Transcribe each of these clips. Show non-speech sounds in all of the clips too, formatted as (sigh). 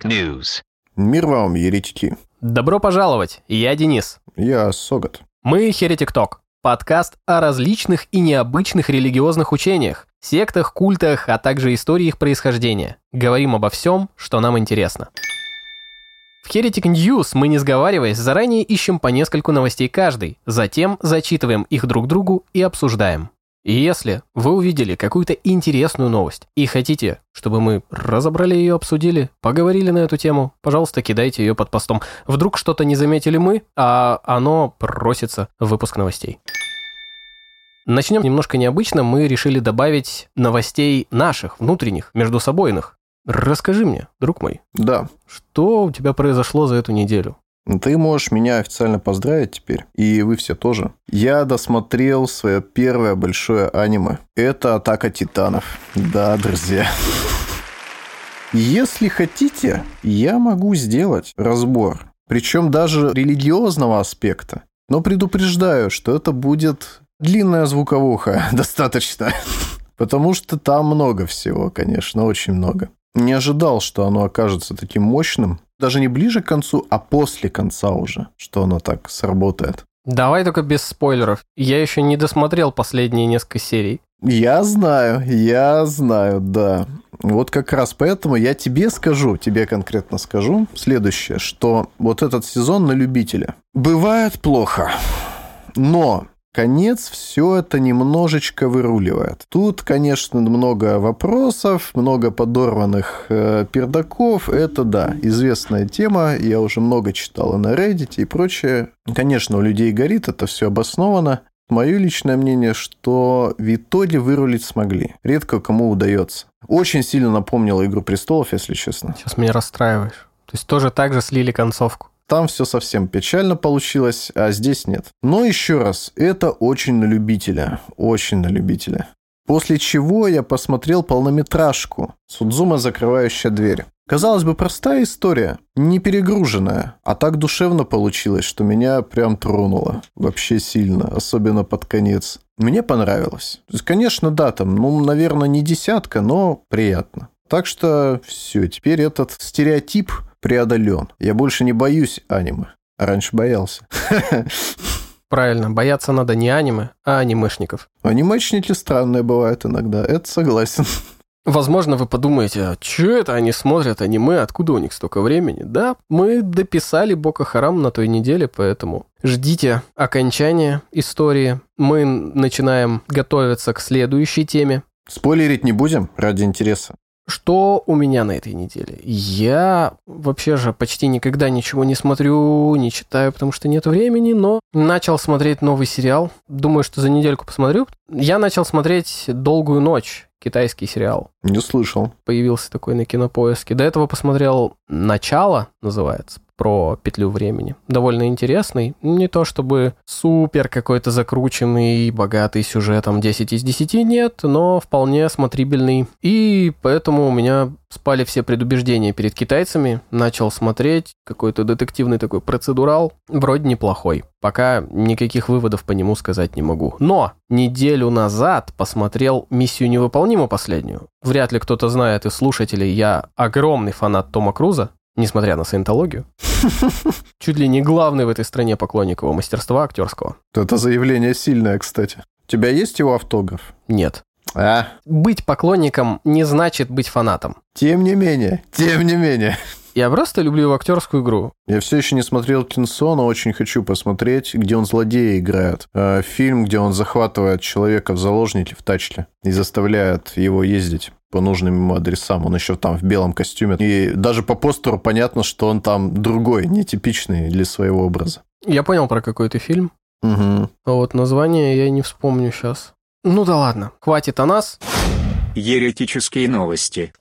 Heretic News. Мир вам, еретики. Добро пожаловать, я Денис. Я Согат. Мы Херетик Ток, подкаст о различных и необычных религиозных учениях, сектах, культах, а также истории их происхождения. Говорим обо всем, что нам интересно. В Heretic News мы, не сговариваясь, заранее ищем по нескольку новостей каждый, затем зачитываем их друг другу и обсуждаем. И если вы увидели какую-то интересную новость и хотите, чтобы мы разобрали ее, обсудили, поговорили на эту тему, пожалуйста, кидайте ее под постом. Вдруг что-то не заметили мы, а оно просится в выпуск новостей. Начнем немножко необычно. Мы решили добавить новостей наших, внутренних, междусобойных. Расскажи мне, друг мой, Да, что у тебя произошло за эту неделю? Ты можешь меня официально поздравить теперь, и вы все тоже. Я досмотрел свое первое большое аниме. Это «Атака титанов». Да, друзья. Если хотите, я могу сделать разбор. Причем даже религиозного аспекта. Но предупреждаю, что это будет длинная звуковуха (laughs) достаточно. Потому что там много всего, конечно, очень много. Не ожидал, что оно окажется таким мощным. Даже не ближе к концу, а после конца уже, что оно так сработает. Давай только без спойлеров. Я еще не досмотрел последние несколько серий. Я знаю, я знаю, да. Вот как раз поэтому я тебе скажу, тебе конкретно скажу следующее, что вот этот сезон на любителя. Бывает плохо, но конец все это немножечко выруливает. Тут, конечно, много вопросов, много подорванных э, пердаков. Это, да, известная тема. Я уже много читал и на Reddit и прочее. Конечно, у людей горит, это все обосновано. Мое личное мнение, что в итоге вырулить смогли. Редко кому удается. Очень сильно напомнило «Игру престолов», если честно. Сейчас меня расстраиваешь. То есть тоже так же слили концовку. Там все совсем печально получилось, а здесь нет. Но еще раз, это очень на любителя. Очень на любителя. После чего я посмотрел полнометражку «Судзума, закрывающая дверь». Казалось бы, простая история, не перегруженная, а так душевно получилось, что меня прям тронуло. Вообще сильно, особенно под конец. Мне понравилось. Конечно, да, там, ну, наверное, не десятка, но приятно. Так что все, теперь этот стереотип преодолен. Я больше не боюсь аниме. А раньше боялся. (laughs) Правильно, бояться надо не аниме, а анимешников. Анимешники странные бывают иногда, это согласен. Возможно, вы подумаете, а что это они смотрят аниме, откуда у них столько времени? Да, мы дописали Бока Харам на той неделе, поэтому ждите окончания истории. Мы начинаем готовиться к следующей теме. Спойлерить не будем ради интереса. Что у меня на этой неделе? Я вообще же почти никогда ничего не смотрю, не читаю, потому что нет времени, но начал смотреть новый сериал. Думаю, что за недельку посмотрю. Я начал смотреть «Долгую ночь», китайский сериал. Не слышал. Появился такой на кинопоиске. До этого посмотрел «Начало», называется, про петлю времени. Довольно интересный. Не то чтобы супер какой-то закрученный, богатый сюжетом 10 из 10 нет, но вполне смотрибельный. И поэтому у меня спали все предубеждения перед китайцами. Начал смотреть какой-то детективный такой процедурал. Вроде неплохой. Пока никаких выводов по нему сказать не могу. Но неделю назад посмотрел «Миссию невыполнима» последнюю. Вряд ли кто-то знает из слушателей, я огромный фанат Тома Круза несмотря на саентологию. (laughs) Чуть ли не главный в этой стране поклонник его мастерства актерского. Это заявление сильное, кстати. У тебя есть его автограф? Нет. А, Быть поклонником не значит быть фанатом. тем не менее, тем не менее. Я просто люблю его актерскую игру. Я все еще не смотрел Кинцо, но очень хочу посмотреть, где он злодея играет. Э, Фильм, где он захватывает человека в заложники в тачке и заставляет его ездить по нужным ему адресам. Он еще там в белом костюме. И даже по постеру понятно, что он там другой, нетипичный для своего образа. Я понял про какой то фильм. Угу. А вот название я не вспомню сейчас. Ну да ладно, хватит о нас. Еретические новости.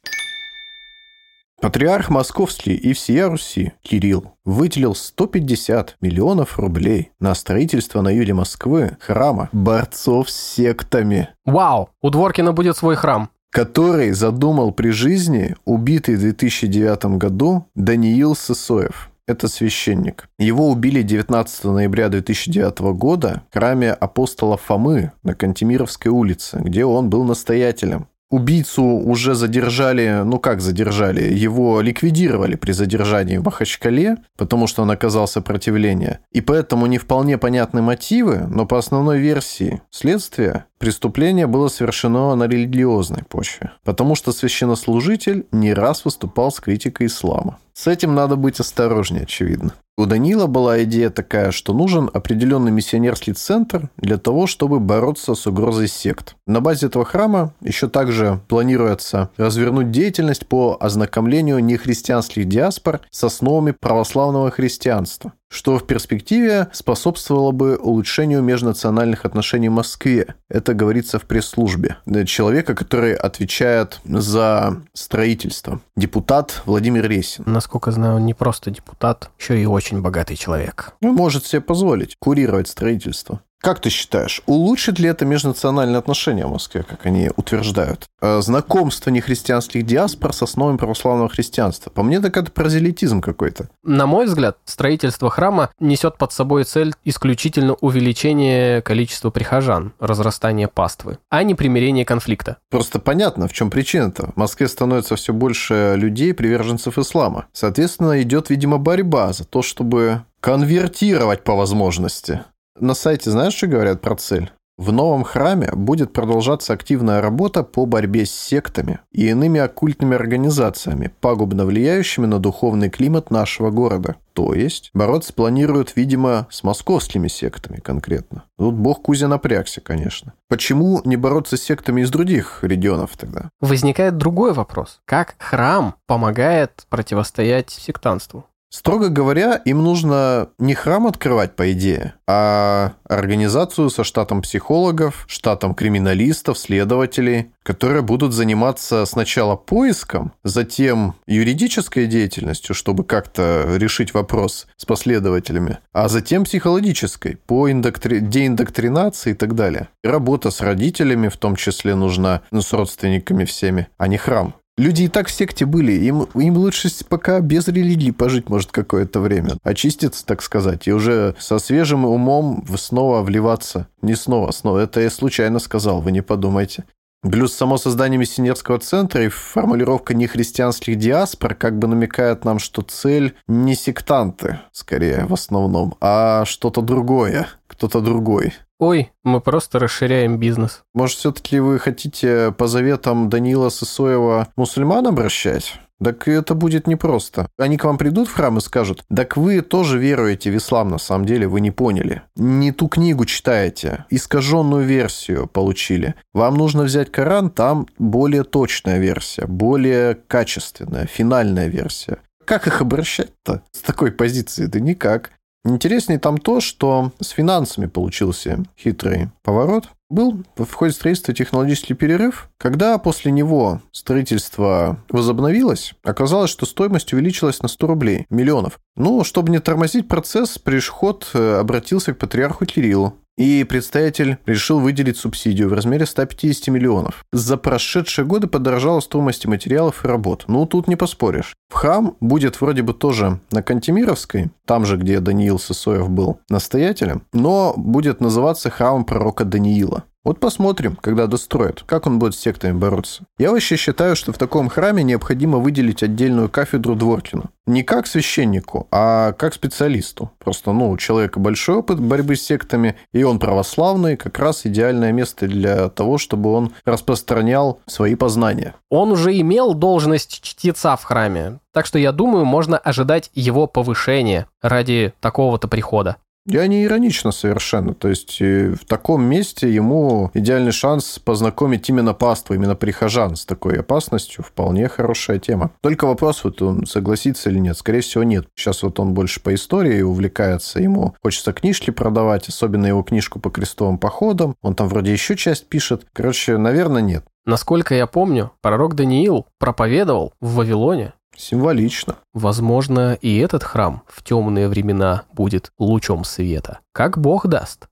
Патриарх Московский и всея Руси Кирилл выделил 150 миллионов рублей на строительство на юге Москвы храма борцов с сектами, Вау, у Дворкина будет свой храм. Который задумал при жизни убитый в 2009 году Даниил Сысоев. Это священник. Его убили 19 ноября 2009 года в храме апостола Фомы на Кантемировской улице, где он был настоятелем. Убийцу уже задержали, ну как задержали, его ликвидировали при задержании в Махачкале, потому что он оказал сопротивление. И поэтому не вполне понятны мотивы, но по основной версии следствия преступление было совершено на религиозной почве, потому что священнослужитель не раз выступал с критикой ислама. С этим надо быть осторожнее, очевидно. У Данила была идея такая, что нужен определенный миссионерский центр для того, чтобы бороться с угрозой сект. На базе этого храма еще также планируется развернуть деятельность по ознакомлению нехристианских диаспор с основами православного христианства что в перспективе способствовало бы улучшению межнациональных отношений в Москве. Это говорится в пресс-службе. Человека, который отвечает за строительство. Депутат Владимир Ресин. Насколько знаю, он не просто депутат, еще и очень богатый человек. Он может себе позволить курировать строительство. Как ты считаешь, улучшит ли это межнациональные отношения в Москве, как они утверждают? Э, знакомство нехристианских диаспор с основами православного христианства. По мне, так это паразелитизм какой-то. На мой взгляд, строительство храма несет под собой цель исключительно увеличение количества прихожан, разрастание паствы, а не примирение конфликта. Просто понятно, в чем причина-то. В Москве становится все больше людей, приверженцев ислама. Соответственно, идет, видимо, борьба за то, чтобы конвертировать по возможности на сайте знаешь, что говорят про цель? В новом храме будет продолжаться активная работа по борьбе с сектами и иными оккультными организациями, пагубно влияющими на духовный климат нашего города. То есть бороться планируют, видимо, с московскими сектами конкретно. Тут бог Кузя напрягся, конечно. Почему не бороться с сектами из других регионов тогда? Возникает другой вопрос. Как храм помогает противостоять сектанству? Строго говоря, им нужно не храм открывать, по идее, а организацию со штатом психологов, штатом криминалистов, следователей, которые будут заниматься сначала поиском, затем юридической деятельностью, чтобы как-то решить вопрос с последователями, а затем психологической, по индоктри... деиндоктринации и так далее. работа с родителями в том числе нужна, ну, с родственниками всеми, а не храм. Люди и так в секте были. Им, им лучше пока без религии пожить, может, какое-то время. Очиститься, так сказать. И уже со свежим умом снова вливаться. Не снова, снова. Это я случайно сказал, вы не подумайте. Плюс само создание миссионерского центра и формулировка нехристианских диаспор как бы намекает нам, что цель не сектанты, скорее, в основном, а что-то другое, кто-то другой. Ой, мы просто расширяем бизнес. Может, все-таки вы хотите по заветам Данила Сысоева мусульман обращать? Так это будет непросто. Они к вам придут в храм и скажут, так вы тоже веруете в ислам, на самом деле, вы не поняли. Не ту книгу читаете, искаженную версию получили. Вам нужно взять Коран, там более точная версия, более качественная, финальная версия. Как их обращать-то с такой позиции? Да никак. Интереснее там то, что с финансами получился хитрый поворот. Был в ходе строительства технологический перерыв, когда после него строительство возобновилось, оказалось, что стоимость увеличилась на 100 рублей, миллионов. Ну, чтобы не тормозить процесс, Пришход э, обратился к патриарху Кириллу и представитель решил выделить субсидию в размере 150 миллионов. За прошедшие годы подорожала стоимость материалов и работ. Ну, тут не поспоришь. В храм будет вроде бы тоже на Кантемировской, там же, где Даниил Сысоев был настоятелем, но будет называться храмом пророка Даниила. Вот посмотрим, когда достроят, как он будет с сектами бороться. Я вообще считаю, что в таком храме необходимо выделить отдельную кафедру Дворкину. Не как священнику, а как специалисту. Просто, ну, у человека большой опыт борьбы с сектами, и он православный, как раз идеальное место для того, чтобы он распространял свои познания. Он уже имел должность чтеца в храме, так что я думаю, можно ожидать его повышения ради такого-то прихода. Я не иронично совершенно. То есть э, в таком месте ему идеальный шанс познакомить именно паству, именно прихожан с такой опасностью. Вполне хорошая тема. Только вопрос, вот он согласится или нет. Скорее всего, нет. Сейчас вот он больше по истории увлекается. Ему хочется книжки продавать, особенно его книжку по крестовым походам. Он там вроде еще часть пишет. Короче, наверное, нет. Насколько я помню, пророк Даниил проповедовал в Вавилоне. Символично. Возможно, и этот храм в темные времена будет лучом света. Как Бог даст.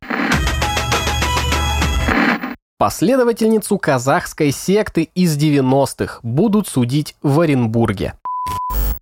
Последовательницу казахской секты из 90-х будут судить в Оренбурге.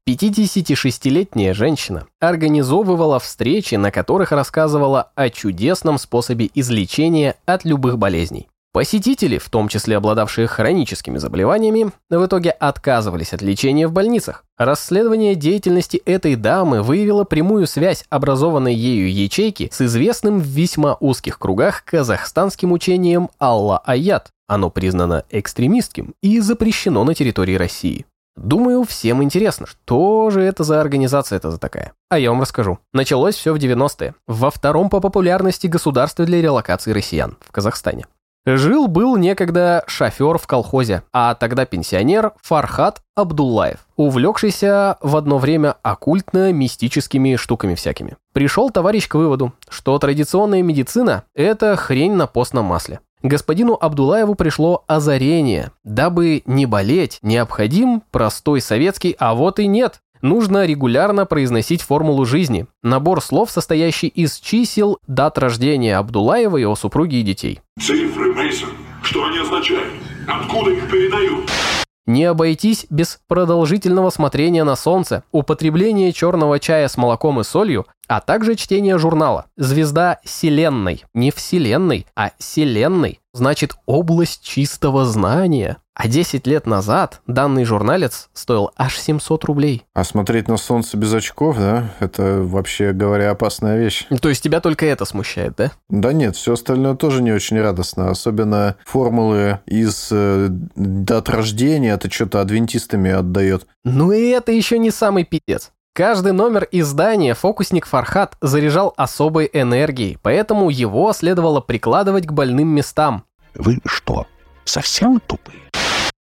56-летняя женщина организовывала встречи, на которых рассказывала о чудесном способе излечения от любых болезней. Посетители, в том числе обладавшие хроническими заболеваниями, в итоге отказывались от лечения в больницах. Расследование деятельности этой дамы выявило прямую связь образованной ею ячейки с известным в весьма узких кругах казахстанским учением Алла Аят. Оно признано экстремистским и запрещено на территории России. Думаю, всем интересно, что же это за организация это за такая. А я вам расскажу. Началось все в 90-е, во втором по популярности государстве для релокации россиян в Казахстане. Жил-был некогда шофер в колхозе, а тогда пенсионер Фархат Абдуллаев, увлекшийся в одно время оккультно-мистическими штуками всякими. Пришел товарищ к выводу, что традиционная медицина – это хрень на постном масле. Господину Абдулаеву пришло озарение. Дабы не болеть, необходим простой советский «а вот и нет». Нужно регулярно произносить формулу жизни, набор слов, состоящий из чисел, дат рождения Абдулаева, его супруги и детей. Цифры, Мейсон. Что они означают? Откуда их передают? Не обойтись без продолжительного смотрения на солнце, употребления черного чая с молоком и солью, а также чтения журнала «Звезда Вселенной». Не Вселенной, а Вселенной. Значит, область чистого знания. А 10 лет назад данный журналец стоил аж 700 рублей. А смотреть на солнце без очков, да, это вообще говоря опасная вещь. То есть тебя только это смущает, да? Да нет, все остальное тоже не очень радостно. Особенно формулы из э, дат рождения, это что-то адвентистами отдает. Ну и это еще не самый пипец. Каждый номер издания фокусник Фархат заряжал особой энергией, поэтому его следовало прикладывать к больным местам. Вы что, совсем тупые?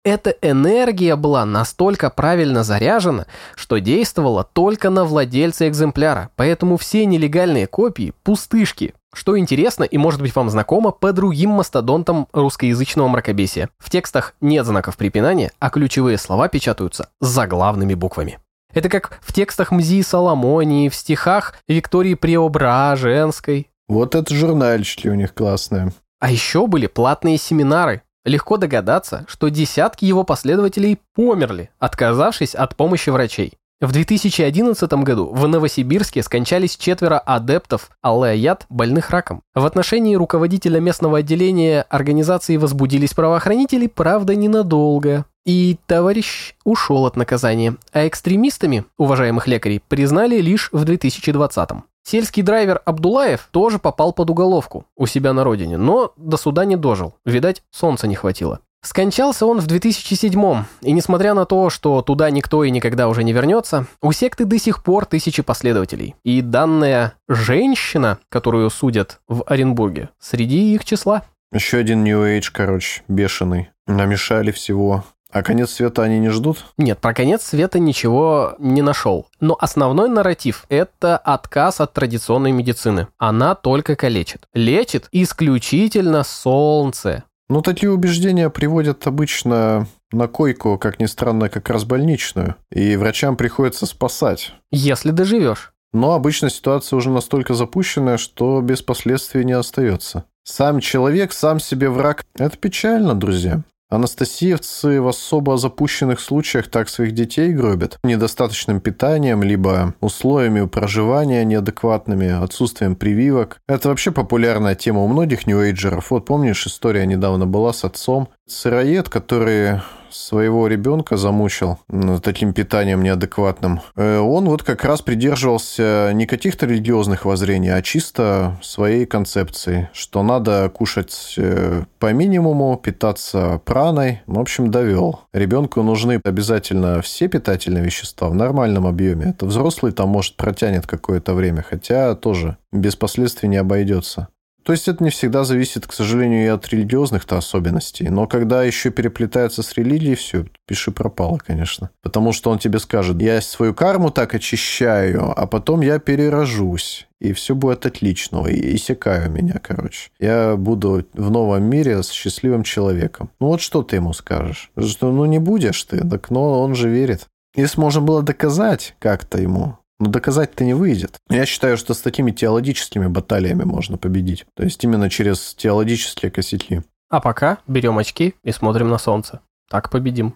Эта энергия была настолько правильно заряжена, что действовала только на владельца экземпляра, поэтому все нелегальные копии – пустышки. Что интересно и может быть вам знакомо по другим мастодонтам русскоязычного мракобесия. В текстах нет знаков препинания, а ключевые слова печатаются заглавными буквами. Это как в текстах Мзии Соломонии, в стихах Виктории Преображенской. Вот это журнальчики у них классные. А еще были платные семинары. Легко догадаться, что десятки его последователей померли, отказавшись от помощи врачей. В 2011 году в Новосибирске скончались четверо адептов Аллеят больных раком. В отношении руководителя местного отделения организации возбудились правоохранители, правда, ненадолго. И товарищ ушел от наказания, а экстремистами, уважаемых лекарей, признали лишь в 2020-м. Сельский драйвер Абдулаев тоже попал под уголовку у себя на родине, но до суда не дожил. Видать, солнца не хватило. Скончался он в 2007 и несмотря на то, что туда никто и никогда уже не вернется, у секты до сих пор тысячи последователей. И данная женщина, которую судят в Оренбурге, среди их числа. Еще один New Age, короче, бешеный. Намешали всего. А конец света они не ждут? Нет, про конец света ничего не нашел. Но основной нарратив – это отказ от традиционной медицины. Она только калечит. Лечит исключительно солнце. Ну, такие убеждения приводят обычно на койку, как ни странно, как раз больничную. И врачам приходится спасать. Если доживешь. Но обычно ситуация уже настолько запущенная, что без последствий не остается. Сам человек, сам себе враг. Это печально, друзья. Анастасиевцы в особо запущенных случаях так своих детей гробят. Недостаточным питанием, либо условиями проживания неадекватными, отсутствием прививок. Это вообще популярная тема у многих ньюэйджеров. Вот помнишь, история недавно была с отцом. Сыроед, который своего ребенка замучил таким питанием неадекватным, э, он вот как раз придерживался не каких-то религиозных воззрений, а чисто своей концепции, что надо кушать э, по минимуму, питаться праной. В общем, довел. Ребенку нужны обязательно все питательные вещества в нормальном объеме. Это взрослый там, может, протянет какое-то время, хотя тоже без последствий не обойдется. То есть это не всегда зависит, к сожалению, и от религиозных-то особенностей. Но когда еще переплетается с религией, все, пиши пропало, конечно. Потому что он тебе скажет, я свою карму так очищаю, а потом я перерожусь. И все будет отлично. И иссякаю меня, короче. Я буду в новом мире с счастливым человеком. Ну вот что ты ему скажешь? Что ну не будешь ты, так но он же верит. Если можно было доказать как-то ему, но доказать-то не выйдет. Я считаю, что с такими теологическими баталиями можно победить. То есть именно через теологические косяки. А пока берем очки и смотрим на солнце. Так победим.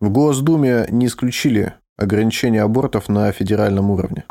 В Госдуме не исключили ограничение абортов на федеральном уровне.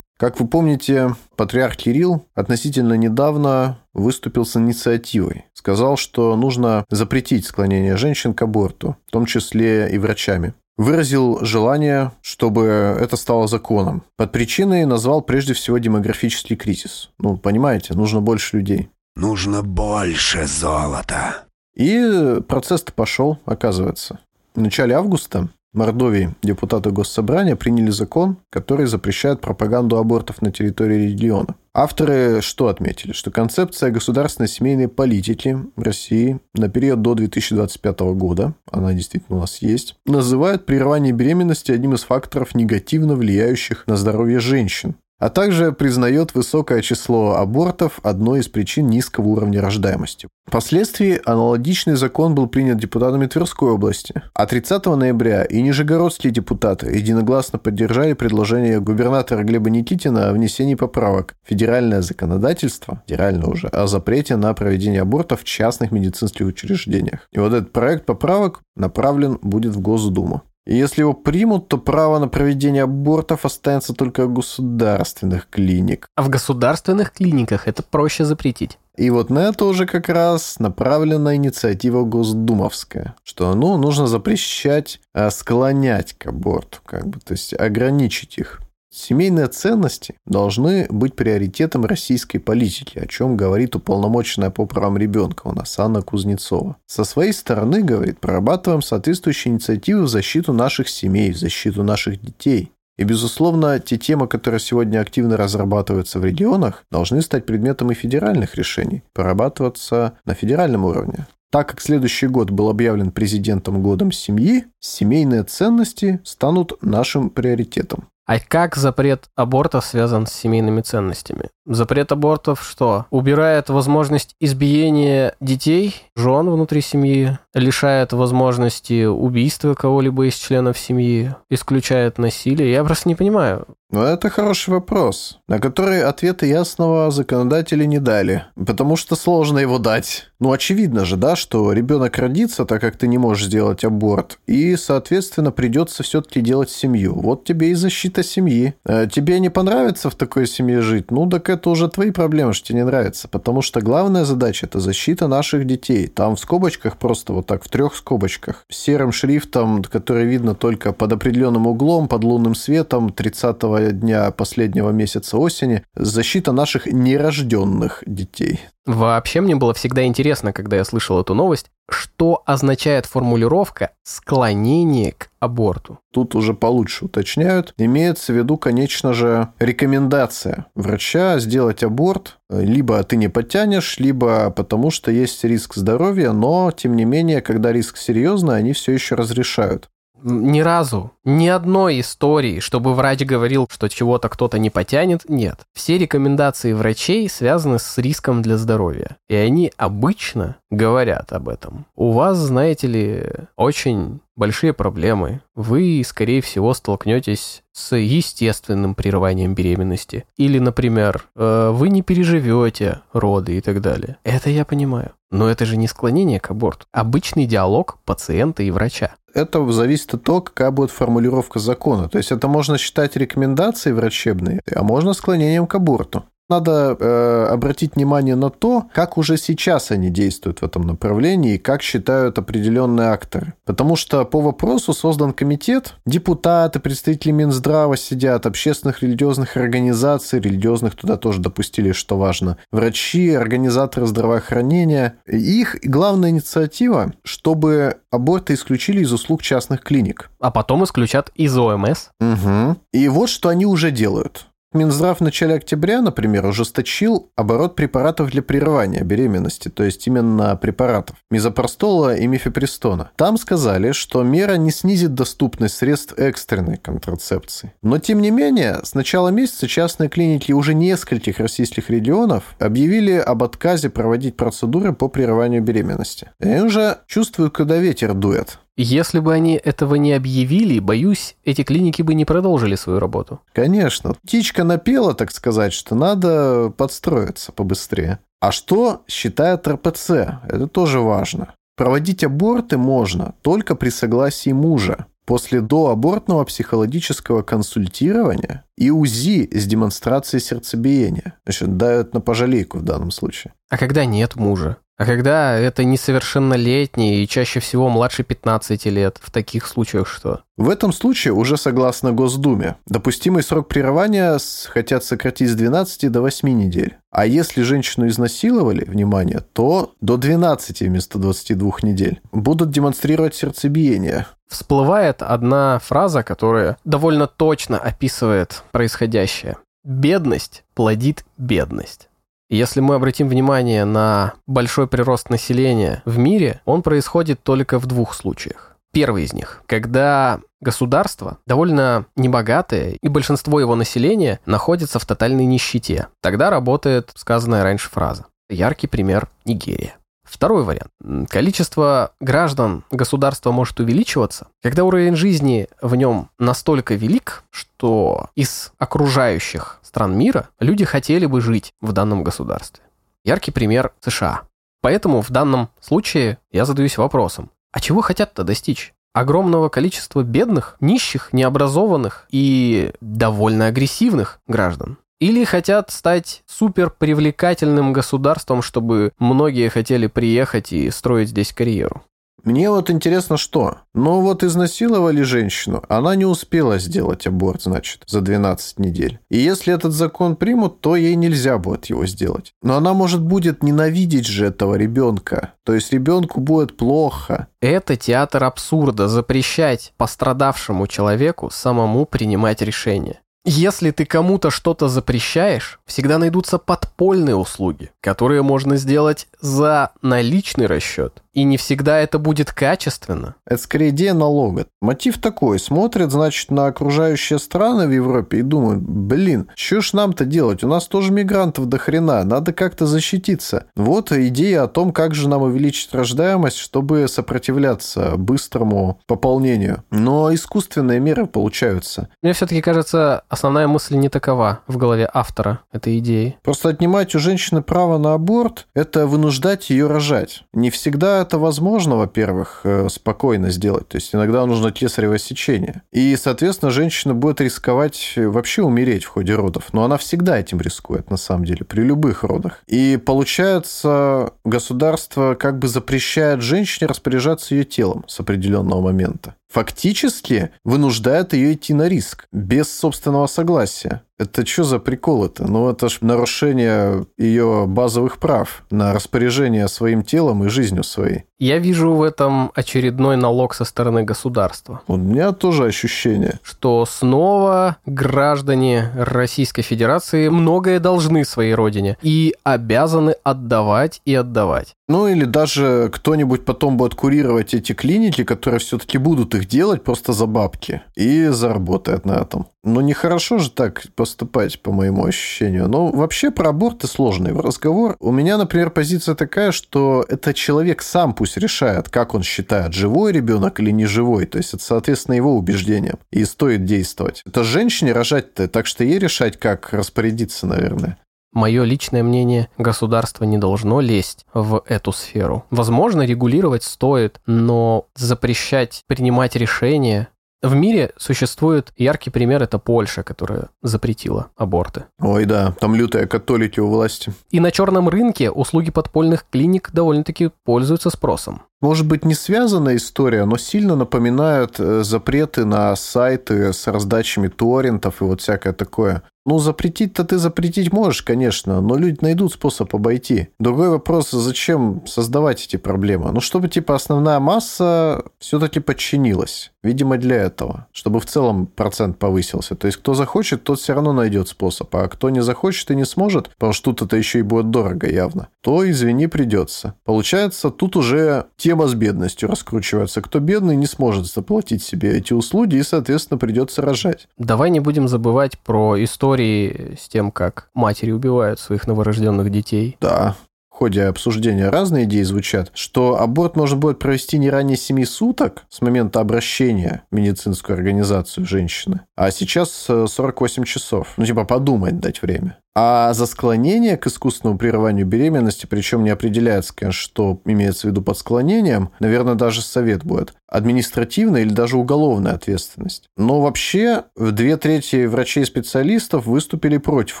Как вы помните, патриарх Кирилл относительно недавно выступил с инициативой. Сказал, что нужно запретить склонение женщин к аборту, в том числе и врачами. Выразил желание, чтобы это стало законом. Под причиной назвал прежде всего демографический кризис. Ну, понимаете, нужно больше людей. Нужно больше золота. И процесс-то пошел, оказывается. В начале августа Мордовии депутаты Госсобрания приняли закон, который запрещает пропаганду абортов на территории региона. Авторы что отметили? Что концепция государственной семейной политики в России на период до 2025 года, она действительно у нас есть, называет прерывание беременности одним из факторов, негативно влияющих на здоровье женщин а также признает высокое число абортов одной из причин низкого уровня рождаемости. Впоследствии аналогичный закон был принят депутатами Тверской области, а 30 ноября и нижегородские депутаты единогласно поддержали предложение губернатора Глеба Никитина о внесении поправок в федеральное законодательство, федерально уже, о запрете на проведение абортов в частных медицинских учреждениях. И вот этот проект поправок направлен будет в Госдуму. И если его примут, то право на проведение абортов останется только у государственных клиник. А в государственных клиниках это проще запретить. И вот на это уже как раз направлена инициатива Госдумовская, что ну, нужно запрещать а, склонять к аборту, как бы, то есть ограничить их. Семейные ценности должны быть приоритетом российской политики, о чем говорит уполномоченная по правам ребенка у нас Анна Кузнецова. Со своей стороны, говорит, прорабатываем соответствующие инициативы в защиту наших семей, в защиту наших детей. И, безусловно, те темы, которые сегодня активно разрабатываются в регионах, должны стать предметом и федеральных решений, прорабатываться на федеральном уровне. Так как следующий год был объявлен президентом годом семьи, семейные ценности станут нашим приоритетом. А как запрет абортов связан с семейными ценностями? Запрет абортов что? Убирает возможность избиения детей, жен внутри семьи, лишает возможности убийства кого-либо из членов семьи, исключает насилие. Я просто не понимаю. Ну, это хороший вопрос, на который ответа ясного законодатели не дали, потому что сложно его дать. Ну, очевидно же, да, что ребенок родится, так как ты не можешь сделать аборт, и, соответственно, придется все-таки делать семью. Вот тебе и защита семьи. А тебе не понравится в такой семье жить? Ну, так это уже твои проблемы, что тебе не нравится, потому что главная задача – это защита наших детей. Там в скобочках просто вот так, в трех скобочках, серым шрифтом, который видно только под определенным углом, под лунным светом 30 дня последнего месяца осени защита наших нерожденных детей. Вообще мне было всегда интересно, когда я слышал эту новость, что означает формулировка «склонение к аборту». Тут уже получше уточняют. Имеется в виду, конечно же, рекомендация врача сделать аборт. Либо ты не подтянешь, либо потому что есть риск здоровья, но, тем не менее, когда риск серьезный, они все еще разрешают. Ни разу, ни одной истории, чтобы врач говорил, что чего-то кто-то не потянет, нет. Все рекомендации врачей связаны с риском для здоровья. И они обычно говорят об этом. У вас, знаете ли, очень большие проблемы. Вы, скорее всего, столкнетесь с естественным прерыванием беременности. Или, например, э, вы не переживете роды и так далее. Это я понимаю. Но это же не склонение к аборту. Обычный диалог пациента и врача. Это зависит от того, какая будет формулировка закона. То есть это можно считать рекомендацией врачебной, а можно склонением к аборту. Надо э, обратить внимание на то, как уже сейчас они действуют в этом направлении и как считают определенные акторы. Потому что по вопросу создан комитет, депутаты, представители Минздрава сидят, общественных религиозных организаций, религиозных туда тоже допустили, что важно, врачи, организаторы здравоохранения. Их главная инициатива, чтобы аборты исключили из услуг частных клиник. А потом исключат из ОМС. Угу. И вот что они уже делают. Минздрав в начале октября, например, ужесточил оборот препаратов для прерывания беременности, то есть именно препаратов мизопростола и мифепристона. Там сказали, что мера не снизит доступность средств экстренной контрацепции. Но, тем не менее, с начала месяца частные клиники уже нескольких российских регионов объявили об отказе проводить процедуры по прерыванию беременности. Они уже чувствуют, когда ветер дует. Если бы они этого не объявили, боюсь, эти клиники бы не продолжили свою работу. Конечно. Птичка напела, так сказать, что надо подстроиться побыстрее. А что считает РПЦ? Это тоже важно. Проводить аборты можно только при согласии мужа. после доабортного психологического консультирования и УЗИ с демонстрацией сердцебиения. Значит, дают на пожалейку в данном случае. А когда нет мужа? А когда это несовершеннолетний и чаще всего младше 15 лет, в таких случаях что? В этом случае уже согласно Госдуме допустимый срок прерывания хотят сократить с 12 до 8 недель. А если женщину изнасиловали, внимание, то до 12 вместо 22 недель будут демонстрировать сердцебиение. Всплывает одна фраза, которая довольно точно описывает происходящее. Бедность плодит бедность. Если мы обратим внимание на большой прирост населения в мире, он происходит только в двух случаях. Первый из них, когда государство довольно небогатое, и большинство его населения находится в тотальной нищете. Тогда работает сказанная раньше фраза. Яркий пример – Нигерия. Второй вариант. Количество граждан государства может увеличиваться, когда уровень жизни в нем настолько велик, что из окружающих стран мира люди хотели бы жить в данном государстве. Яркий пример США. Поэтому в данном случае я задаюсь вопросом, а чего хотят-то достичь? Огромного количества бедных, нищих, необразованных и довольно агрессивных граждан? Или хотят стать супер привлекательным государством, чтобы многие хотели приехать и строить здесь карьеру? Мне вот интересно, что? Ну вот изнасиловали женщину, она не успела сделать аборт, значит, за 12 недель. И если этот закон примут, то ей нельзя будет его сделать. Но она, может, будет ненавидеть же этого ребенка. То есть ребенку будет плохо. Это театр абсурда запрещать пострадавшему человеку самому принимать решение. Если ты кому-то что-то запрещаешь, всегда найдутся подпольные услуги, которые можно сделать за наличный расчет. И не всегда это будет качественно. Это скорее идея налога. Мотив такой. Смотрят, значит, на окружающие страны в Европе и думают, блин, что ж нам-то делать? У нас тоже мигрантов до хрена, надо как-то защититься. Вот идея о том, как же нам увеличить рождаемость, чтобы сопротивляться быстрому пополнению. Но искусственные меры получаются. Мне все-таки кажется, основная мысль не такова в голове автора этой идеи. Просто отнимать у женщины право на аборт – это вынуждать ее рожать. Не всегда это возможно, во-первых, э, спокойно сделать. То есть иногда нужно кесарево сечение. И, соответственно, женщина будет рисковать вообще умереть в ходе родов. Но она всегда этим рискует, на самом деле, при любых родах. И получается, государство как бы запрещает женщине распоряжаться ее телом с определенного момента. Фактически вынуждает ее идти на риск без собственного согласия. Это что за прикол это? Ну, это ж нарушение ее базовых прав на распоряжение своим телом и жизнью своей. Я вижу в этом очередной налог со стороны государства. У меня тоже ощущение. что снова граждане Российской Федерации многое должны своей родине и обязаны отдавать и отдавать. Ну, или даже кто-нибудь потом будет курировать эти клиники, которые все-таки будут их делать просто за бабки и заработает на этом. Ну, нехорошо же так поступать, по моему ощущению. Но вообще про аборты сложный разговор. У меня, например, позиция такая, что это человек сам пусть решает, как он считает, живой ребенок или не живой. То есть это, соответственно, его убеждением. И стоит действовать. Это женщине рожать-то, так что ей решать, как распорядиться, наверное. Мое личное мнение, государство не должно лезть в эту сферу. Возможно, регулировать стоит, но запрещать принимать решения... В мире существует яркий пример, это Польша, которая запретила аборты. Ой, да, там лютая католики у власти. И на черном рынке услуги подпольных клиник довольно-таки пользуются спросом. Может быть, не связанная история, но сильно напоминают э, запреты на сайты с раздачами торрентов и вот всякое такое. Ну, запретить-то ты запретить можешь, конечно, но люди найдут способ обойти. Другой вопрос, зачем создавать эти проблемы? Ну, чтобы, типа, основная масса все-таки подчинилась. Видимо, для этого. Чтобы в целом процент повысился. То есть, кто захочет, тот все равно найдет способ. А кто не захочет и не сможет, потому что тут это еще и будет дорого явно, то, извини, придется. Получается, тут уже тема с бедностью раскручивается. Кто бедный, не сможет заплатить себе эти услуги и, соответственно, придется рожать. Давай не будем забывать про истории с тем, как матери убивают своих новорожденных детей. Да, ходе обсуждения разные идеи звучат, что аборт можно будет провести не ранее 7 суток с момента обращения в медицинскую организацию женщины, а сейчас 48 часов. Ну, типа подумать дать время. А за склонение к искусственному прерыванию беременности, причем не определяется, конечно, что имеется в виду под склонением, наверное, даже совет будет. Административная или даже уголовная ответственность. Но вообще две трети врачей-специалистов выступили против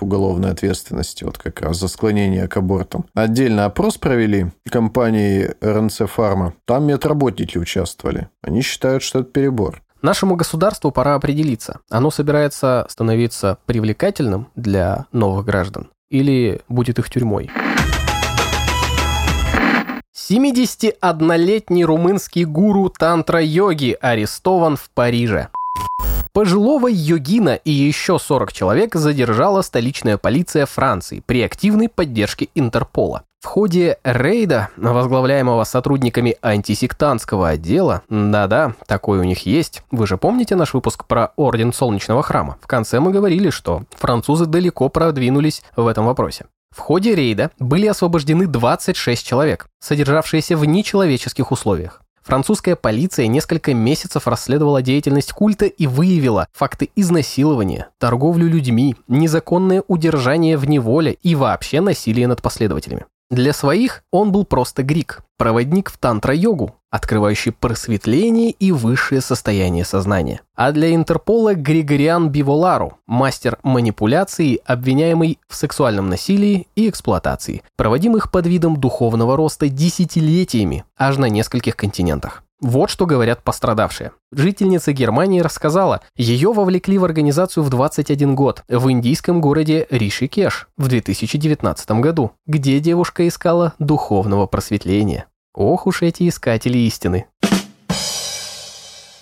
уголовной ответственности, вот как раз за склонение к абортам. Отдельно опрос провели компании РНЦ Фарма. Там медработники участвовали. Они считают, что это перебор. Нашему государству пора определиться, оно собирается становиться привлекательным для новых граждан или будет их тюрьмой. 71-летний румынский гуру тантра-йоги арестован в Париже. Пожилого йогина и еще 40 человек задержала столичная полиция Франции при активной поддержке Интерпола. В ходе рейда, возглавляемого сотрудниками антисектантского отдела, да-да, такой у них есть, вы же помните наш выпуск про Орден Солнечного Храма? В конце мы говорили, что французы далеко продвинулись в этом вопросе. В ходе рейда были освобождены 26 человек, содержавшиеся в нечеловеческих условиях. Французская полиция несколько месяцев расследовала деятельность культа и выявила факты изнасилования, торговлю людьми, незаконное удержание в неволе и вообще насилие над последователями. Для своих он был просто грик, проводник в тантра-йогу, открывающий просветление и высшее состояние сознания. А для Интерпола Григориан Биволару, мастер манипуляции, обвиняемый в сексуальном насилии и эксплуатации, проводимых под видом духовного роста десятилетиями, аж на нескольких континентах. Вот что говорят пострадавшие. Жительница Германии рассказала, ее вовлекли в организацию в 21 год в индийском городе Ришикеш в 2019 году, где девушка искала духовного просветления. Ох уж эти искатели истины.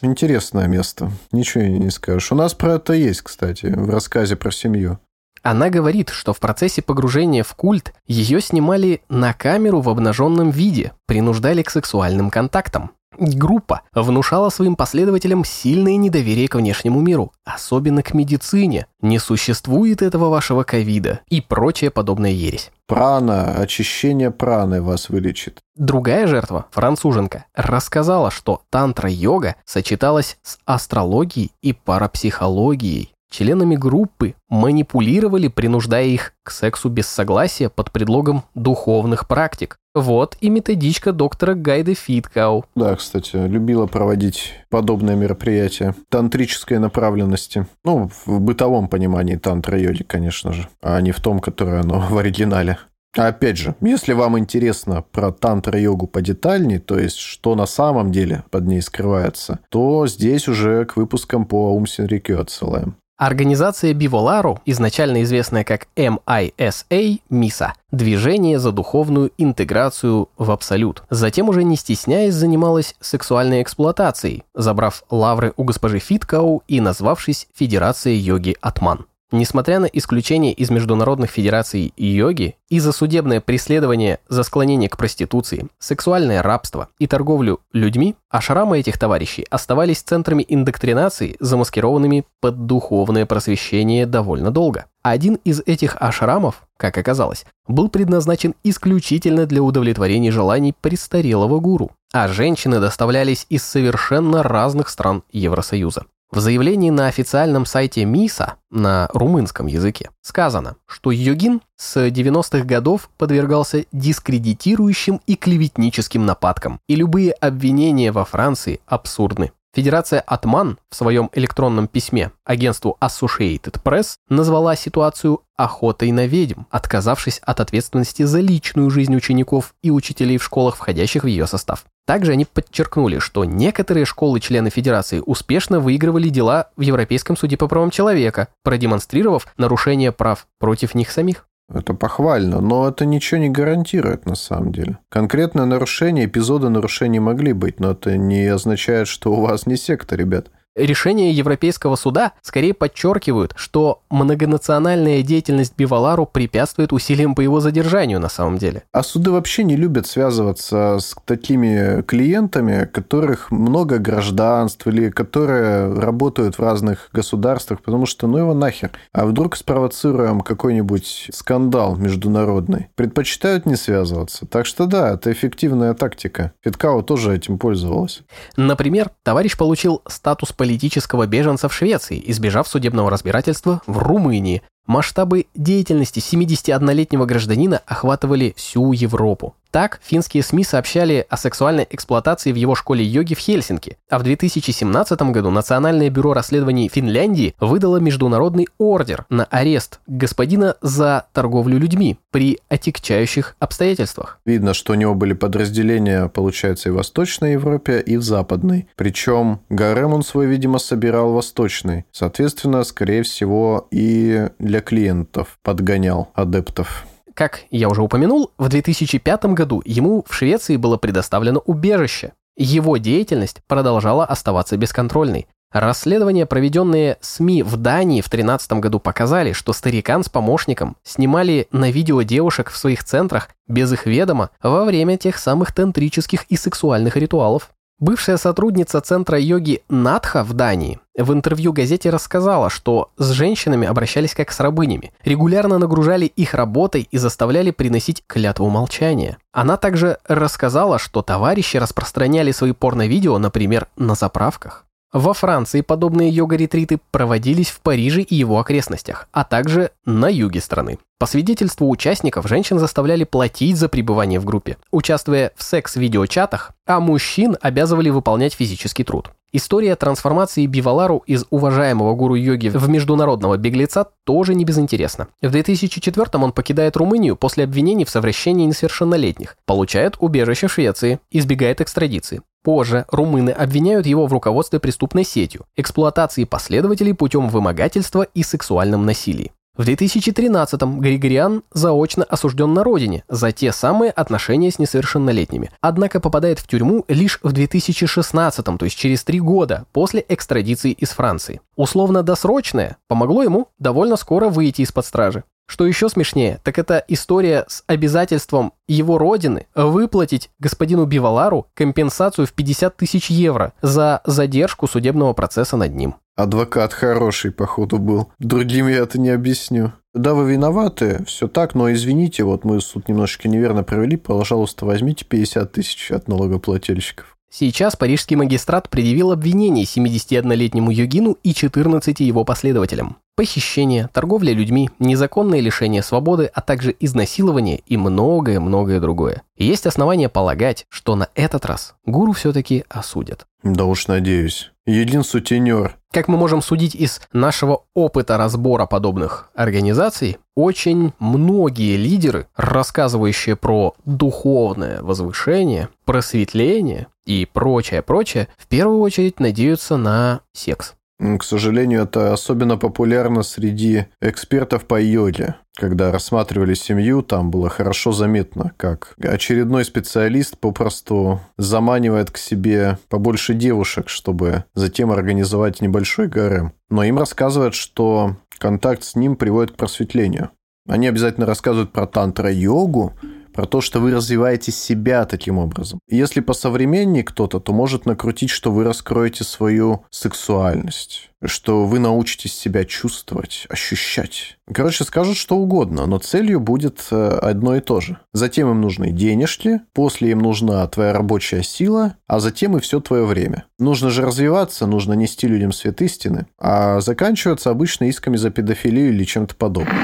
Интересное место. Ничего не скажешь. У нас про это есть, кстати, в рассказе про семью. Она говорит, что в процессе погружения в культ ее снимали на камеру в обнаженном виде, принуждали к сексуальным контактам. Группа внушала своим последователям сильное недоверие к внешнему миру, особенно к медицине. Не существует этого вашего ковида и прочая подобная ересь. Прана, очищение праны вас вылечит. Другая жертва, француженка, рассказала, что тантра-йога сочеталась с астрологией и парапсихологией. Членами группы манипулировали, принуждая их к сексу без согласия под предлогом духовных практик. Вот и методичка доктора Гайда Фиткау. Да, кстати, любила проводить подобные мероприятия тантрической направленности. Ну, в бытовом понимании тантра-йоги, конечно же, а не в том, которое оно в оригинале. Опять же, если вам интересно про тантра-йогу подетальней, то есть что на самом деле под ней скрывается, то здесь уже к выпускам по Аум Синрикё отсылаем. Организация Биволару, изначально известная как MISA, МИСА, Движение за духовную интеграцию в абсолют. Затем уже не стесняясь занималась сексуальной эксплуатацией, забрав лавры у госпожи Фиткау и назвавшись Федерацией йоги Атман. Несмотря на исключение из международных федераций йоги и за судебное преследование за склонение к проституции, сексуальное рабство и торговлю людьми, ашрамы этих товарищей оставались центрами индоктринации, замаскированными под духовное просвещение довольно долго. Один из этих ашрамов, как оказалось, был предназначен исключительно для удовлетворения желаний престарелого гуру, а женщины доставлялись из совершенно разных стран Евросоюза. В заявлении на официальном сайте МИСа на румынском языке сказано, что йогин с 90-х годов подвергался дискредитирующим и клеветническим нападкам, и любые обвинения во Франции абсурдны. Федерация Атман в своем электронном письме агентству Associated Press назвала ситуацию охотой на ведьм, отказавшись от ответственности за личную жизнь учеников и учителей в школах, входящих в ее состав. Также они подчеркнули, что некоторые школы-члены Федерации успешно выигрывали дела в Европейском суде по правам человека, продемонстрировав нарушение прав против них самих. Это похвально, но это ничего не гарантирует на самом деле. Конкретное нарушение, эпизоды нарушений могли быть, но это не означает, что у вас не секта, ребят. Решения Европейского суда скорее подчеркивают, что многонациональная деятельность Бивалару препятствует усилиям по его задержанию на самом деле. А суды вообще не любят связываться с такими клиентами, которых много гражданств или которые работают в разных государствах, потому что ну его нахер. А вдруг спровоцируем какой-нибудь скандал международный? Предпочитают не связываться. Так что да, это эффективная тактика. Фиткао тоже этим пользовалась. Например, товарищ получил статус политического беженца в Швеции, избежав судебного разбирательства в Румынии. Масштабы деятельности 71-летнего гражданина охватывали всю Европу. Так, финские СМИ сообщали о сексуальной эксплуатации в его школе йоги в Хельсинки, а в 2017 году Национальное бюро расследований Финляндии выдало международный ордер на арест господина за торговлю людьми при отягчающих обстоятельствах. Видно, что у него были подразделения, получается, и в Восточной Европе, и в Западной. Причем гарем он свой, видимо, собирал восточный. Соответственно, скорее всего, и для клиентов подгонял адептов. Как я уже упомянул, в 2005 году ему в Швеции было предоставлено убежище. Его деятельность продолжала оставаться бесконтрольной. Расследования, проведенные СМИ в Дании в 2013 году, показали, что старикан с помощником снимали на видео девушек в своих центрах без их ведома во время тех самых тантрических и сексуальных ритуалов. Бывшая сотрудница центра йоги Надха в Дании в интервью газете рассказала, что с женщинами обращались как с рабынями, регулярно нагружали их работой и заставляли приносить клятву молчания. Она также рассказала, что товарищи распространяли свои порно-видео, например, на заправках. Во Франции подобные йога-ретриты проводились в Париже и его окрестностях, а также на юге страны. По свидетельству участников, женщин заставляли платить за пребывание в группе, участвуя в секс-видеочатах, а мужчин обязывали выполнять физический труд. История трансформации Бивалару из уважаемого гуру йоги в международного беглеца тоже не безинтересна. В 2004 он покидает Румынию после обвинений в совращении несовершеннолетних, получает убежище в Швеции, избегает экстрадиции. Позже румыны обвиняют его в руководстве преступной сетью, эксплуатации последователей путем вымогательства и сексуальном насилии. В 2013-м Григориан заочно осужден на родине за те самые отношения с несовершеннолетними, однако попадает в тюрьму лишь в 2016-м, то есть через три года после экстрадиции из Франции. Условно-досрочное помогло ему довольно скоро выйти из-под стражи. Что еще смешнее, так это история с обязательством его родины выплатить господину Бивалару компенсацию в 50 тысяч евро за задержку судебного процесса над ним. Адвокат хороший, походу, был. Другим я это не объясню. Да, вы виноваты, все так, но извините, вот мы суд немножечко неверно провели, пожалуйста, возьмите 50 тысяч от налогоплательщиков. Сейчас парижский магистрат предъявил обвинение 71-летнему йогину и 14 его последователям. Похищение, торговля людьми, незаконное лишение свободы, а также изнасилование и многое-многое другое. Есть основания полагать, что на этот раз гуру все-таки осудят. Да уж надеюсь. Един сутенер. Как мы можем судить из нашего опыта разбора подобных организаций, очень многие лидеры, рассказывающие про духовное возвышение, просветление и прочее-прочее, в первую очередь надеются на секс. К сожалению, это особенно популярно среди экспертов по йоге. Когда рассматривали семью, там было хорошо заметно, как очередной специалист попросту заманивает к себе побольше девушек, чтобы затем организовать небольшой гарем. Но им рассказывают, что контакт с ним приводит к просветлению. Они обязательно рассказывают про тантра-йогу, про то, что вы развиваете себя таким образом. Если по современней кто-то, то может накрутить, что вы раскроете свою сексуальность, что вы научитесь себя чувствовать, ощущать. Короче, скажут что угодно, но целью будет э, одно и то же. Затем им нужны денежки, после им нужна твоя рабочая сила, а затем и все твое время. Нужно же развиваться, нужно нести людям свет истины, а заканчиваться обычно исками за педофилию или чем-то подобным.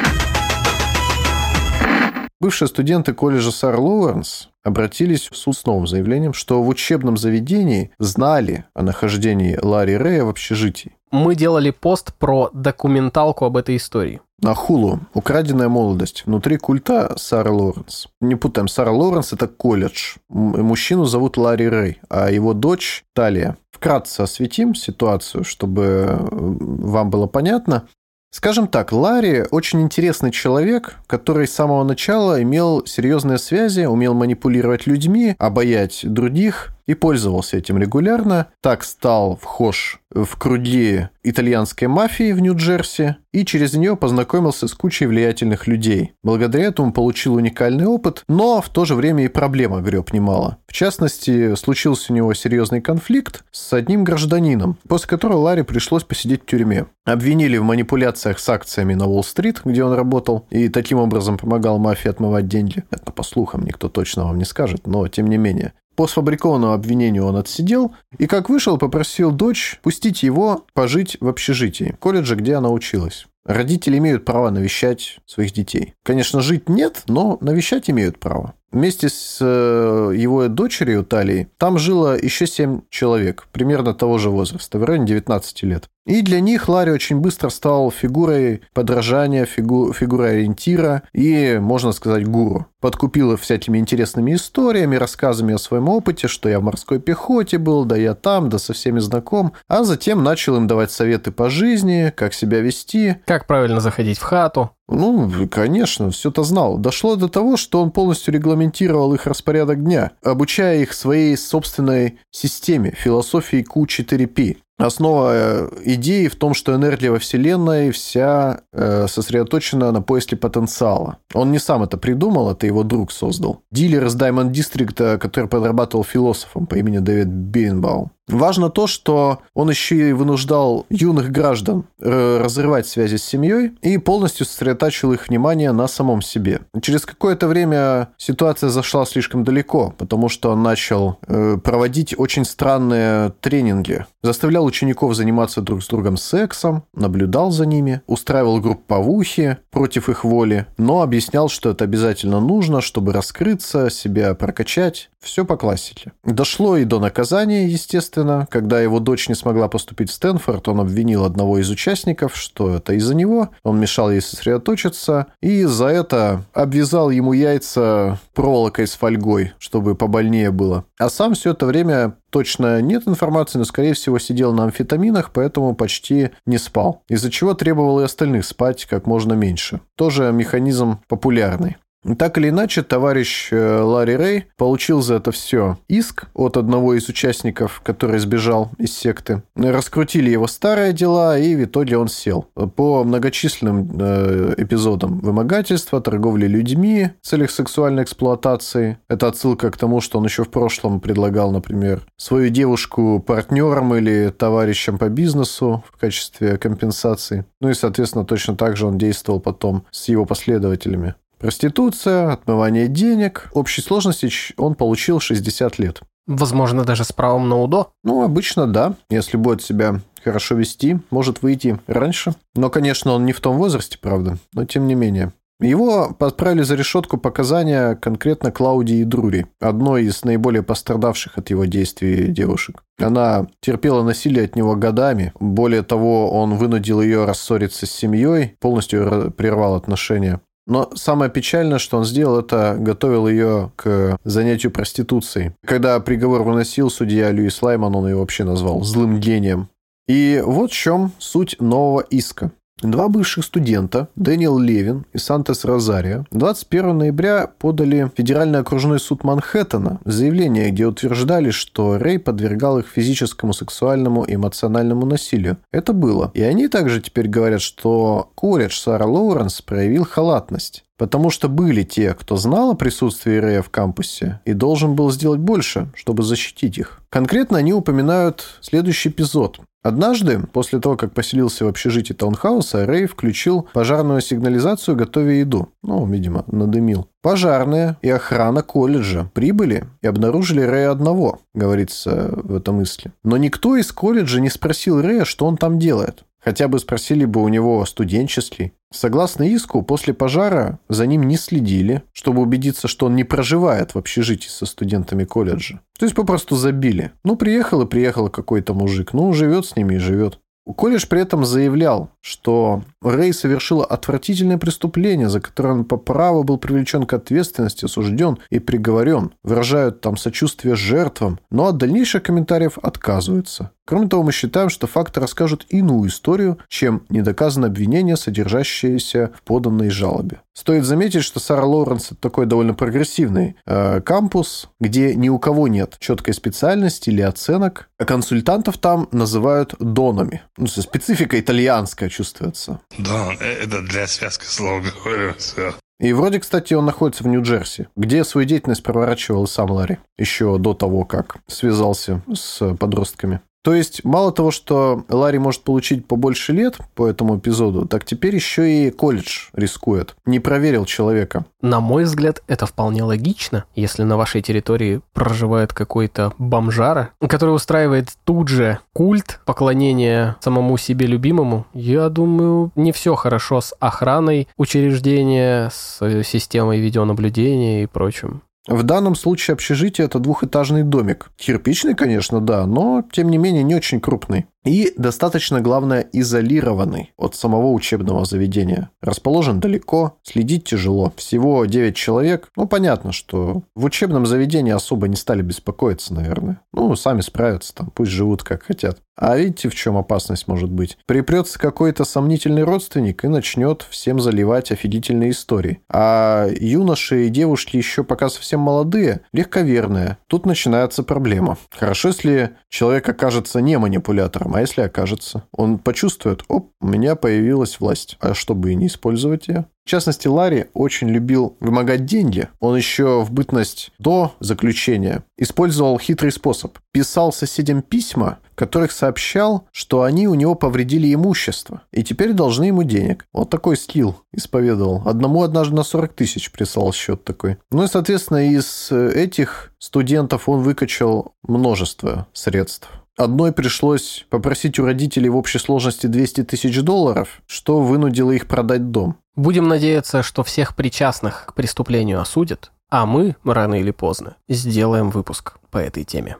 Бывшие студенты колледжа Сар Лоуренс обратились в суд с новым заявлением, что в учебном заведении знали о нахождении Ларри Рэя в общежитии. Мы делали пост про документалку об этой истории. На Хулу «Украденная молодость» внутри культа Сара Лоренс. Не путаем, Сара Лоренс – это колледж. Мужчину зовут Ларри Рэй, а его дочь Талия. Вкратце осветим ситуацию, чтобы вам было понятно. Скажем так, Ларри очень интересный человек, который с самого начала имел серьезные связи, умел манипулировать людьми, обаять других, и пользовался этим регулярно. Так стал вхож в круги итальянской мафии в Нью-Джерси и через нее познакомился с кучей влиятельных людей. Благодаря этому получил уникальный опыт, но в то же время и проблема греб немало. В частности, случился у него серьезный конфликт с одним гражданином, после которого Ларри пришлось посидеть в тюрьме. Обвинили в манипуляциях с акциями на Уолл-стрит, где он работал, и таким образом помогал мафии отмывать деньги. Это по слухам никто точно вам не скажет, но тем не менее. По сфабрикованному обвинению он отсидел, и как вышел, попросил дочь пустить его пожить в общежитии, колледже, где она училась. Родители имеют право навещать своих детей. Конечно, жить нет, но навещать имеют право. Вместе с э, его дочерью Талией там жило еще семь человек, примерно того же возраста, в районе 19 лет. И для них Ларри очень быстро стал фигурой подражания, фигу, фигурой ориентира и, можно сказать, гуру. Подкупил их всякими интересными историями, рассказами о своем опыте, что я в морской пехоте был, да я там, да со всеми знаком. А затем начал им давать советы по жизни, как себя вести. Как правильно заходить в хату. Ну, конечно, все это знал. Дошло до того, что он полностью регламентировал их распорядок дня, обучая их своей собственной системе, философии Q4P. Основа э, идеи в том, что энергия во Вселенной вся э, сосредоточена на поиске потенциала. Он не сам это придумал, это его друг создал. Дилер из Diamond District, который подрабатывал философом по имени Дэвид Бейнбаум. Важно то, что он еще и вынуждал юных граждан э, разрывать связи с семьей и полностью сосредотачивал их внимание на самом себе. Через какое-то время ситуация зашла слишком далеко, потому что он начал э, проводить очень странные тренинги. Заставлял учеников заниматься друг с другом сексом, наблюдал за ними, устраивал групповухи против их воли, но объяснял, что это обязательно нужно, чтобы раскрыться, себя прокачать. Все по классике. Дошло и до наказания, естественно. Когда его дочь не смогла поступить в Стэнфорд, он обвинил одного из участников, что это из-за него. Он мешал ей сосредоточиться. И за это обвязал ему яйца проволокой с фольгой, чтобы побольнее было. А сам все это время точно нет информации, но, скорее всего, сидел на амфетаминах, поэтому почти не спал. Из-за чего требовал и остальных спать как можно меньше. Тоже механизм популярный. Так или иначе, товарищ э, Ларри Рэй получил за это все иск от одного из участников, который сбежал из секты. Раскрутили его старые дела, и в итоге он сел. По многочисленным э, эпизодам вымогательства, торговли людьми целях сексуальной эксплуатации. Это отсылка к тому, что он еще в прошлом предлагал, например, свою девушку партнерам или товарищам по бизнесу в качестве компенсации. Ну и, соответственно, точно так же он действовал потом с его последователями. Проституция, отмывание денег. Общей сложности он получил 60 лет. Возможно, даже с правом на УДО? Ну, обычно да. Если будет себя хорошо вести, может выйти раньше. Но, конечно, он не в том возрасте, правда. Но тем не менее. Его отправили за решетку показания конкретно Клаудии Друри, одной из наиболее пострадавших от его действий девушек. Она терпела насилие от него годами. Более того, он вынудил ее рассориться с семьей, полностью прервал отношения. Но самое печальное, что он сделал, это готовил ее к занятию проституцией. Когда приговор выносил судья Льюис Лайман, он ее вообще назвал злым гением. И вот в чем суть нового иска. Два бывших студента, Дэниел Левин и Сантес Розарио, 21 ноября подали в Федеральный окружной суд Манхэттена заявление, где утверждали, что Рэй подвергал их физическому, сексуальному и эмоциональному насилию. Это было. И они также теперь говорят, что колледж Сара Лоуренс проявил халатность. Потому что были те, кто знал о присутствии Рэя в кампусе и должен был сделать больше, чтобы защитить их. Конкретно они упоминают следующий эпизод. Однажды, после того, как поселился в общежитии таунхауса, Рэй включил пожарную сигнализацию, готовя еду. Ну, видимо, надымил. Пожарные и охрана колледжа прибыли и обнаружили Рэя одного, говорится в этом мысли. Но никто из колледжа не спросил Рэя, что он там делает. Хотя бы спросили бы у него студенческий. Согласно иску, после пожара за ним не следили, чтобы убедиться, что он не проживает в общежитии со студентами колледжа. То есть попросту забили. Ну, приехал и приехал какой-то мужик. Ну, живет с ними и живет. Колледж при этом заявлял, что Рэй совершил отвратительное преступление, за которое он по праву был привлечен к ответственности, осужден и приговорен. Выражают там сочувствие жертвам, но от дальнейших комментариев отказываются. Кроме того, мы считаем, что факты расскажут иную историю, чем недоказанное обвинение, содержащееся в поданной жалобе. Стоит заметить, что Сара Лоуренс – это такой довольно прогрессивный э, кампус, где ни у кого нет четкой специальности или оценок, а консультантов там называют донами. Ну, специфика итальянская чувствуется. Дон, это для связки слов говорю, все. И вроде, кстати, он находится в Нью-Джерси, где свою деятельность проворачивал сам Ларри, еще до того, как связался с подростками. То есть, мало того, что Ларри может получить побольше лет по этому эпизоду, так теперь еще и колледж рискует. Не проверил человека. На мой взгляд, это вполне логично, если на вашей территории проживает какой-то бомжара, который устраивает тут же культ поклонения самому себе любимому. Я думаю, не все хорошо с охраной учреждения, с системой видеонаблюдения и прочим. В данном случае общежитие – это двухэтажный домик. Кирпичный, конечно, да, но, тем не менее, не очень крупный. И достаточно, главное, изолированный от самого учебного заведения. Расположен далеко, следить тяжело. Всего 9 человек. Ну, понятно, что в учебном заведении особо не стали беспокоиться, наверное. Ну, сами справятся там, пусть живут как хотят. А видите, в чем опасность может быть? Припрется какой-то сомнительный родственник и начнет всем заливать офигительные истории. А юноши и девушки еще пока совсем молодые, легковерные. Тут начинается проблема. Хорошо, если человек окажется не манипулятором, а если окажется? Он почувствует, оп, у меня появилась власть. А чтобы и не использовать ее? В частности, Ларри очень любил вымогать деньги. Он еще в бытность до заключения использовал хитрый способ. Писал соседям письма, в которых сообщал, что они у него повредили имущество и теперь должны ему денег. Вот такой скилл исповедовал. Одному однажды на 40 тысяч прислал счет такой. Ну и, соответственно, из этих студентов он выкачал множество средств. Одной пришлось попросить у родителей в общей сложности 200 тысяч долларов, что вынудило их продать дом. Будем надеяться, что всех причастных к преступлению осудят, а мы, рано или поздно, сделаем выпуск по этой теме.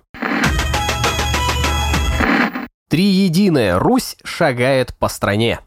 Триединая Русь шагает по стране.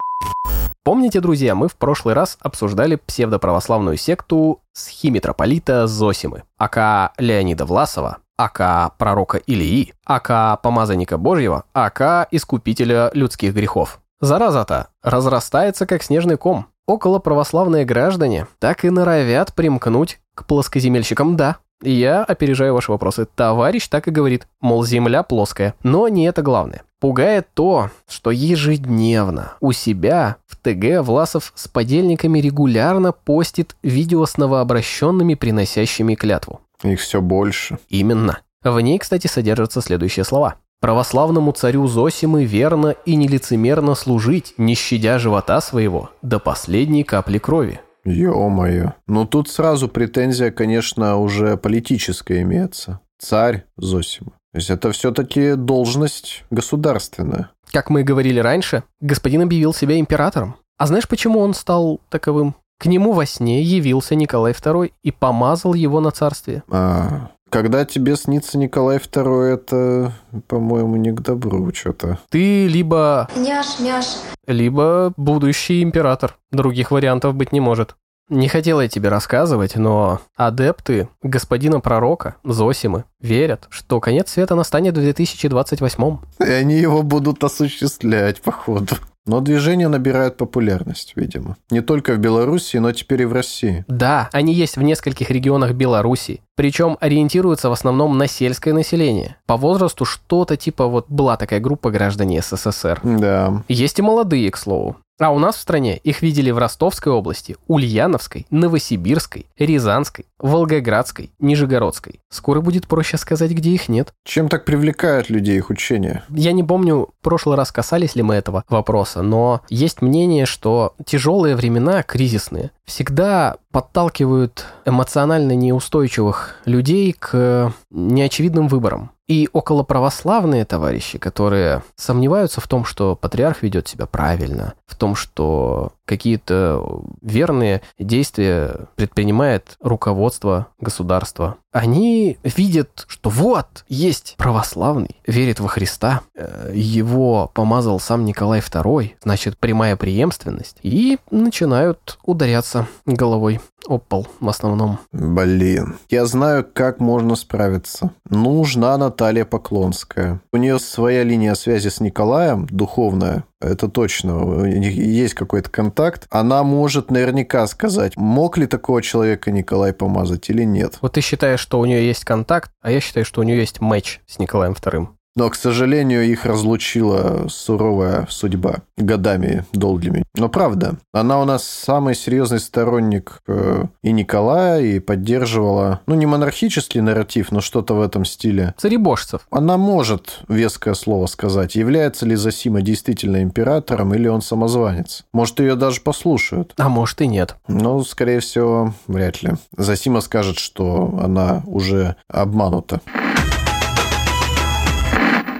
Помните, друзья, мы в прошлый раз обсуждали псевдоправославную секту схимитрополита Зосимы, ака Леонида Власова, ака пророка Илии, ака помазанника Божьего, ака искупителя людских грехов. Зараза-то разрастается, как снежный ком. Около православные граждане так и норовят примкнуть к плоскоземельщикам, да. Я опережаю ваши вопросы. Товарищ так и говорит, мол, земля плоская. Но не это главное. Пугает то, что ежедневно у себя в ТГ Власов с подельниками регулярно постит видео с новообращенными, приносящими клятву. Их все больше. Именно. В ней, кстати, содержатся следующие слова. «Православному царю Зосимы верно и нелицемерно служить, не щадя живота своего, до последней капли крови». Ё-моё. Ну тут сразу претензия, конечно, уже политическая имеется. Царь Зосима. То есть это все-таки должность государственная. Как мы и говорили раньше, господин объявил себя императором. А знаешь, почему он стал таковым? К нему во сне явился Николай II и помазал его на царствие. А, когда тебе снится Николай II, это, по-моему, не к добру что-то. Ты либо... Няш, мяш. Либо будущий император. Других вариантов быть не может. Не хотел я тебе рассказывать, но адепты господина пророка, Зосимы, верят, что конец света настанет в 2028 И они его будут осуществлять, походу. Но движения набирают популярность, видимо. Не только в Беларуси, но теперь и в России. Да, они есть в нескольких регионах Беларуси. Причем ориентируются в основном на сельское население. По возрасту что-то типа вот была такая группа граждане СССР. Да. Есть и молодые, к слову. А у нас в стране их видели в Ростовской области, Ульяновской, Новосибирской, Рязанской, Волгоградской, Нижегородской. Скоро будет проще сказать, где их нет. Чем так привлекает людей их учение? Я не помню, в прошлый раз касались ли мы этого вопроса, но есть мнение, что тяжелые времена, кризисные, всегда подталкивают эмоционально неустойчивых людей к неочевидным выборам. И около православные товарищи, которые сомневаются в том, что патриарх ведет себя правильно, в том, что какие-то верные действия предпринимает руководство государства, они видят, что вот, есть православный, верит во Христа, э, его помазал сам Николай II, значит, прямая преемственность, и начинают ударяться головой об пол в основном. Блин, я знаю, как можно справиться. Нужна Наталья Поклонская. У нее своя линия связи с Николаем, духовная, это точно. Есть какой-то контакт. Она может наверняка сказать, мог ли такого человека Николай помазать или нет. Вот ты считаешь, что у нее есть контакт, а я считаю, что у нее есть матч с Николаем II. Но, к сожалению, их разлучила суровая судьба годами долгими. Но правда, она у нас самый серьезный сторонник э, и Николая, и поддерживала, ну, не монархический нарратив, но что-то в этом стиле. Царебожцев. Она может веское слово сказать, является ли Зосима действительно императором или он самозванец. Может, ее даже послушают. А может и нет. Но, скорее всего, вряд ли. Зосима скажет, что она уже обманута.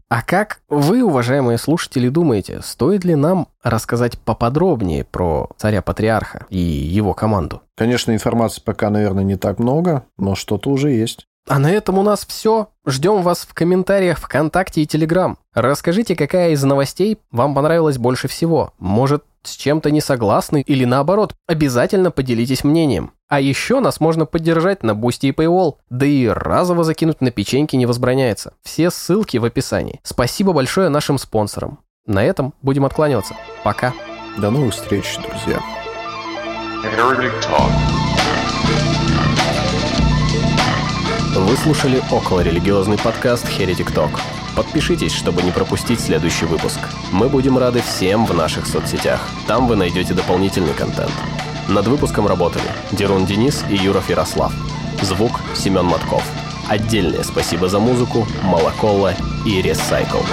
А как вы, уважаемые слушатели, думаете, стоит ли нам рассказать поподробнее про царя-патриарха и его команду? Конечно, информации пока, наверное, не так много, но что-то уже есть. А на этом у нас все. Ждем вас в комментариях ВКонтакте и Телеграм. Расскажите, какая из новостей вам понравилась больше всего. Может, с чем-то не согласны или наоборот, обязательно поделитесь мнением. А еще нас можно поддержать на Boosty и Paywall, да и разово закинуть на печеньки не возбраняется. Все ссылки в описании. Спасибо большое нашим спонсорам. На этом будем откланиваться. Пока. До новых встреч, друзья. Вы слушали околорелигиозный подкаст Heretic Talk. Подпишитесь, чтобы не пропустить следующий выпуск. Мы будем рады всем в наших соцсетях. Там вы найдете дополнительный контент. Над выпуском работали Дерун Денис и Юров Ярослав. Звук Семен Матков. Отдельное спасибо за музыку Малаколла и Recycle.